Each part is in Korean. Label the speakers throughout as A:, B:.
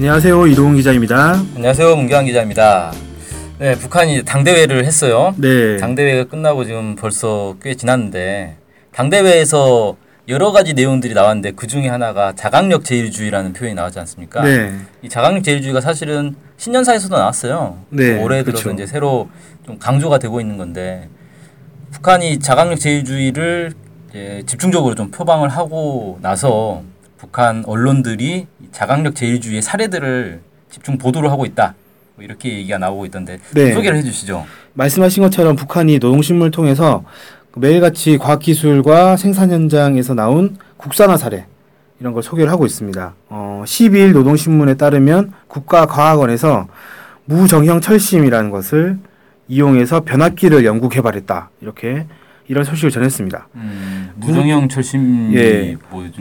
A: 안녕하세요. 이동훈 기자입니다.
B: 안녕하세요. 문경환 기자입니다. 네, 북한이 당대회를 했어요.
A: 네.
B: 당대회가 끝나고 지금 벌써 꽤 지났는데 당대회에서 여러 가지 내용들이 나왔는데 그 중에 하나가 자강력 제일주의라는 표현이 나왔지 않습니까?
A: 네.
B: 이 자강력 제일주의가 사실은 신년사에서도 나왔어요.
A: 네,
B: 올해 들어서
A: 그렇죠.
B: 이제 새로 좀 강조가 되고 있는 건데 북한이 자강력 제일주의를 집중적으로 좀 표방을 하고 나서 북한 언론들이 이 자강력 제일주의의 사례들을 집중 보도를 하고 있다. 뭐 이렇게 얘기가 나오고 있던데
A: 네.
B: 소개를 해주시죠.
A: 말씀하신 것처럼 북한이 노동신문을 통해서 그 매일같이 과학기술과 생산 현장에서 나온 국산화 사례 이런 걸 소개를 하고 있습니다. 어, 12일 노동신문에 따르면 국가과학원에서 무정형 철심이라는 것을 이용해서 변압기를 연구 개발했다. 이렇게 이런 소식을 전했습니다.
B: 음, 무정형 철심이
A: 예.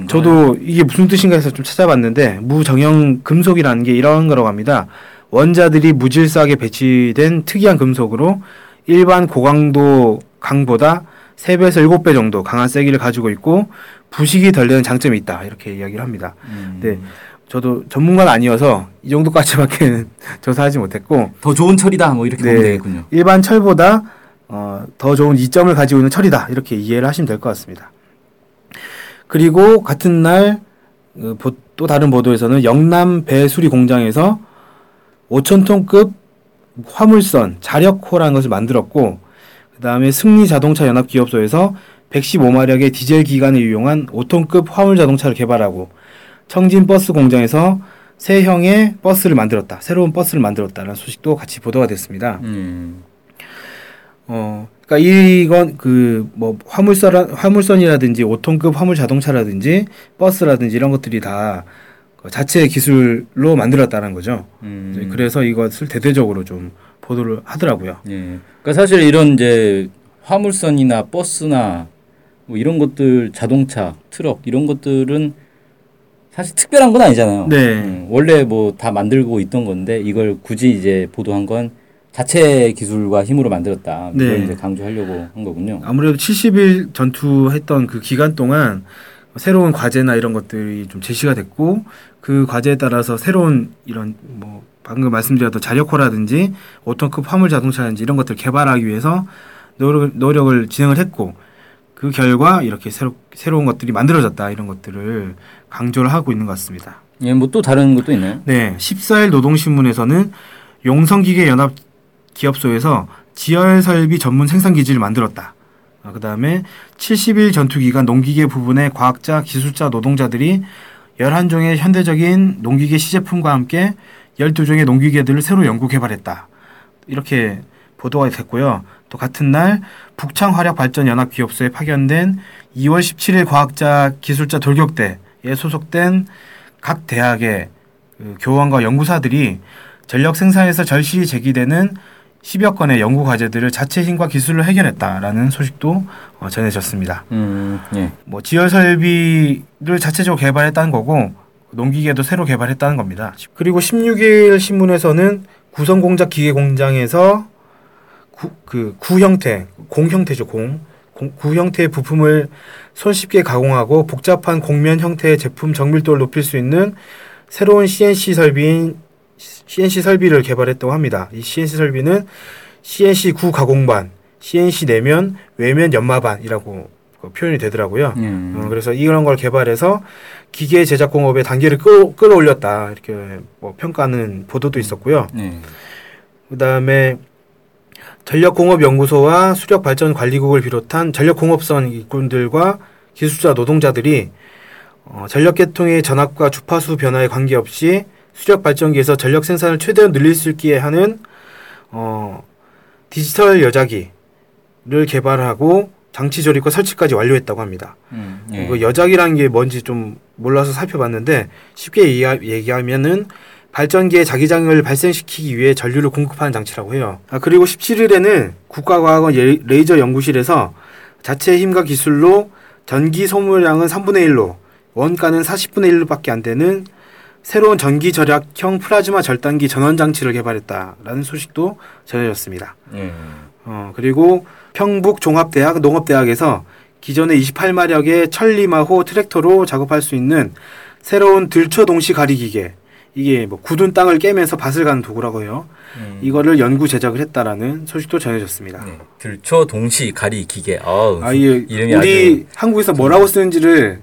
A: 저도 이게 무슨 뜻인가 해서 좀 찾아봤는데 무정형 금속이라는 게 이런 거라고 합니다. 원자들이 무질서하게 배치된 특이한 금속으로 일반 고강도 강보다 3배에서 7배 정도 강한 세기를 가지고 있고 부식이 덜 되는 장점이 있다. 이렇게 이야기를 합니다.
B: 음,
A: 네. 저도 전문가는 아니어서 이 정도까지밖에 조사하지 못했고
B: 더 좋은 철이다. 뭐 이렇게
A: 네.
B: 보면 되겠군요.
A: 일반 철보다 어, 더 좋은 이점을 가지고 있는 철이다 이렇게 이해를 하시면 될 것 같습니다. 그리고 같은 날 어, 보- 또 다른 보도에서는 영남 배수리 공장에서 5천 톤급 화물선 자력호라는 것을 만들었고 그 다음에 승리 자동차 연합 기업소에서 115마력의 디젤 기관을 이용한 5톤급 화물 자동차를 개발하고 청진 버스 공장에서 새 형의 버스를 만들었다. 새로운 버스를 만들었다는 소식도 같이 보도가 됐습니다.
B: 음.
A: 어, 그러니까 이건 그 뭐 화물선 화물선이라든지 5톤급 화물 자동차라든지 버스라든지 이런 것들이 다그 자체 기술로 만들었다는 거죠.
B: 음.
A: 그래서 이것을 대대적으로 좀 보도를 하더라고요.
B: 예. 그러니까 사실 이런 이제 화물선이나 버스나 뭐 이런 것들 자동차, 트럭 이런 것들은 사실 특별한 건 아니잖아요.
A: 네.
B: 음, 원래 뭐 다 만들고 있던 건데 이걸 굳이 이제 보도한 건 자체 기술과 힘으로 만들었다.
A: 네.
B: 이걸 이제 강조하려고 한 거군요.
A: 아무래도 70일 전투했던 그 기간 동안 새로운 과제나 이런 것들이 좀 제시가 됐고 그 과제에 따라서 새로운 이런 뭐 방금 말씀드렸던 자력호라든지 5톤급 화물 자동차라든지 이런 것들을 개발하기 위해서 노력, 노력을 진행을 했고 그 결과 이렇게 새로, 새로운 것들이 만들어졌다 이런 것들을 강조를 하고 있는 것 같습니다.
B: 예, 뭐 또 다른 것도 있나요?
A: 네, 14일 노동신문에서는 용성기계 연합 기업소에서 지열 설비 전문 생산 기지를 만들었다. 어, 그다음에 70일 전투 기간 농기계 부분의 과학자, 기술자, 노동자들이 11종의 현대적인 농기계 시제품과 함께 12종의 농기계들을 새로 연구 개발했다. 이렇게 보도가 됐고요. 또 같은 날 북창 화력 발전 연합 기업소에 파견된 2월 17일 과학자, 기술자 돌격대에 소속된 각 대학의 그 교원과 연구사들이 전력 생산에서 절실히 제기되는 10여 건의 연구 과제들을 자체 힘과 기술로 해결했다라는 소식도 어, 전해졌습니다.
B: 음, 예.
A: 뭐 지열 설비를 자체적으로 개발했다는 거고 농기계도 새로 개발했다는 겁니다. 그리고 16일 신문에서는 구성 공작 기계 공장에서 구, 그 구 형태, 공 형태죠, 공. 공- 구 형태의 부품을 손쉽게 가공하고 복잡한 곡면 형태의 제품 정밀도를 높일 수 있는 새로운 CNC 설비인 CNC 설비를 개발했다고 합니다. 이 CNC 설비는 CNC 구 가공반, CNC 내면, 외면 연마반이라고 그 표현이 되더라고요.
B: 예.
A: 어, 그래서 이런 걸 개발해서 기계 제작 공업의 단계를 끌, 끌어올렸다 이렇게 뭐 평가하는 보도도 있었고요.
B: 예.
A: 그다음에 전력공업연구소와 수력발전관리국을 비롯한 전력공업선 일꾼들과 기술자 노동자들이 어, 전력계통의 전압과 주파수 변화에 관계없이 수력 발전기에서 전력 생산을 최대한 늘릴 수 있게 하는 어, 디지털 여자기를 개발하고 장치 조립과 설치까지 완료했다고 합니다.
B: 음, 예.
A: 그 여작이라는 게 뭔지 좀 몰라서 살펴봤는데 쉽게 얘기하, 얘기하면은 발전기의 자기장을 발생시키기 위해 전류를 공급하는 장치라고 해요. 아, 그리고 17일에는 국가과학원 예- 레이저 연구실에서 자체 힘과 기술로 전기 소모량은 3분의 1로 원가는 40분의 1로밖에 안 되는 새로운 전기 절약형 플라즈마 절단기 전원 장치를 개발했다라는 소식도 전해졌습니다.
B: 예.
A: 어, 그리고 평북 종합대학 농업대학에서 기존의 28마력의 천리마호 트랙터로 작업할 수 있는 새로운 들처 동시 가리 기계 이게 뭐 굳은 땅을 깨면서 밭을 가는 도구라고 해요.
B: 음.
A: 이거를 연구 제작을 했다라는 소식도 전해졌습니다.
B: 네. 들초 동시 가리 기계. 아우.
A: 아, 이
B: 이름이
A: 우리 한국에서 뭐라고 쓰는지를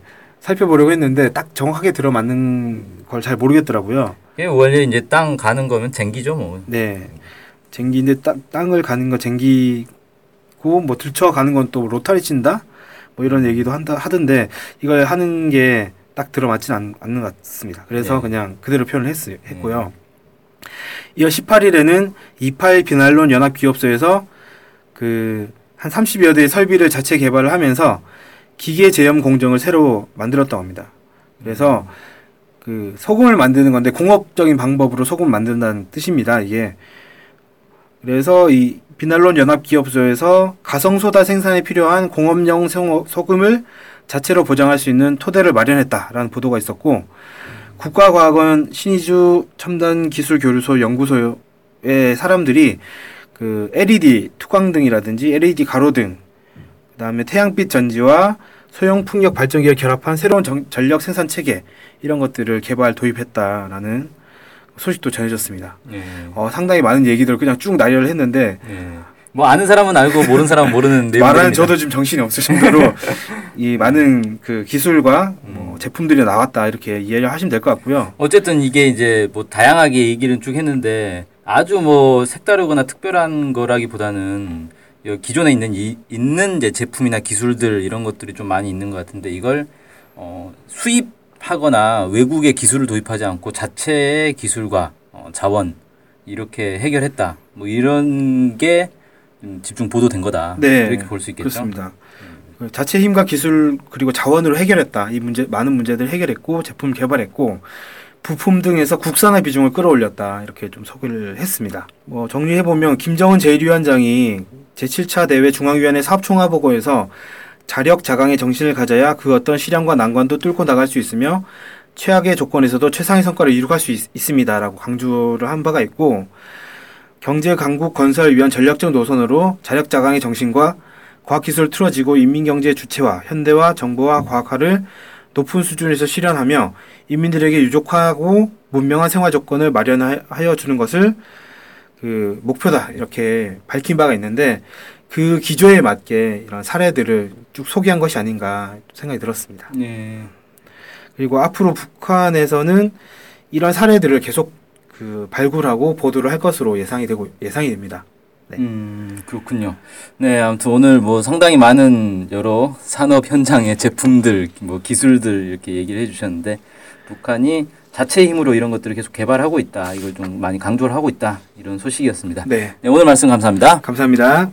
A: 살펴보려고 했는데 딱 정확하게 들어맞는 걸 잘 모르겠더라고요.
B: 이게 원래 이제 땅 가는 거면 쟁기죠, 뭐.
A: 네. 쟁기인데 땅, 땅을 가는 거 쟁기고 뭐 들쳐 가는 건 또 로타리 친다? 뭐 이런 얘기도 한다 하던데 이걸 하는 게 딱 들어맞진 않, 않는 것 같습니다. 그래서
B: 네.
A: 그냥 그대로 표현을 했, 했고요. 이어 18일에는 28 비날론 연합 기업소에서 그 한 30여 대의 설비를 자체 개발을 하면서 기계 제염 공정을 새로 만들었다고 합니다. 그래서 그 소금을 만드는 건데 공업적인 방법으로 소금을 만든다는 뜻입니다. 이게 그래서 이 비날론 연합 기업소에서 가성 소다 생산에 필요한 공업용 소- 소금을 자체로 보장할 수 있는 토대를 마련했다라는 보도가 있었고 국가과학원 신의주 첨단 기술 교류소 연구소의 사람들이 그 LED 투광등이라든지 LED 가로등 그다음에 태양빛 전지와 소형 풍력 발전기를 결합한 새로운 정- 전력 생산 체계 이런 것들을 개발 도입했다라는 소식도 전해졌습니다.
B: 네.
A: 어, 상당히 많은 얘기들을 그냥 쭉 나열을 했는데
B: 네. 뭐 아는 사람은 알고 모르는 사람은 모르는 내용입니다.
A: 말하는 저도 지금 정신이 없을 정도로 이 많은 그 기술과 뭐 제품들이 나왔다 이렇게 이해를 하시면 될 것 같고요.
B: 어쨌든 이게 이제 뭐 다양하게 얘기를 쭉 했는데 아주 뭐 색다르거나 특별한 거라기보다는 여- 기존에 있는 이, 있는 이제 제품이나 기술들 이런 것들이 좀 많이 있는 것 같은데 이걸 어, 수입하거나 외국의 기술을 도입하지 않고 자체의 기술과 어, 자원 이렇게 해결했다. 뭐 이런 게 음, 집중 보도된 거다.
A: 네,
B: 이렇게 볼 수 있겠죠.
A: 그렇습니다. 그 자체 힘과 기술 그리고 자원으로 해결했다. 이 문제 많은 문제들을 해결했고 제품을 개발했고 부품 등에서 국산화 비중을 끌어올렸다. 이렇게 좀 소개를 했습니다. 뭐 정리해 보면 김정은 제1위원장이 제7차 대회 중앙위원회 사업총화 보고에서 자력 자강의 정신을 가져야 그 어떤 시련과 난관도 뚫고 나갈 수 있으며 최악의 조건에서도 최상의 성과를 이룩할 수 있, 있습니다라고 강조를 한 바가 있고 경제 강국 건설 위한 전략적 노선으로 자력 자강의 정신과 과학기술 틀어지고 인민경제 주체화, 현대화, 정보화, 과학화를 높은 수준에서 실현하며 인민들에게 유족하고 문명한 생활 조건을 마련하여 주는 것을 그 목표다 이렇게 밝힌 바가 있는데 그 기조에 맞게 이런 사례들을 쭉 소개한 것이 아닌가 생각이 들었습니다.
B: 네.
A: 그리고 앞으로 북한에서는 이런 사례들을 계속 그 발굴하고 보도를 할 것으로 예상이 되고 예상이 됩니다. 네.
B: 음, 그렇군요. 네, 아무튼 오늘 뭐 상당히 많은 여러 산업 현장의 제품들, 뭐 기술들 이렇게 얘기를 해주셨는데 북한이 자체 힘으로 이런 것들을 계속 개발하고 있다. 이걸 좀 많이 강조를 하고 있다. 이런 소식이었습니다.
A: 네.
B: 네, 오늘 말씀 감사합니다.
A: 감사합니다.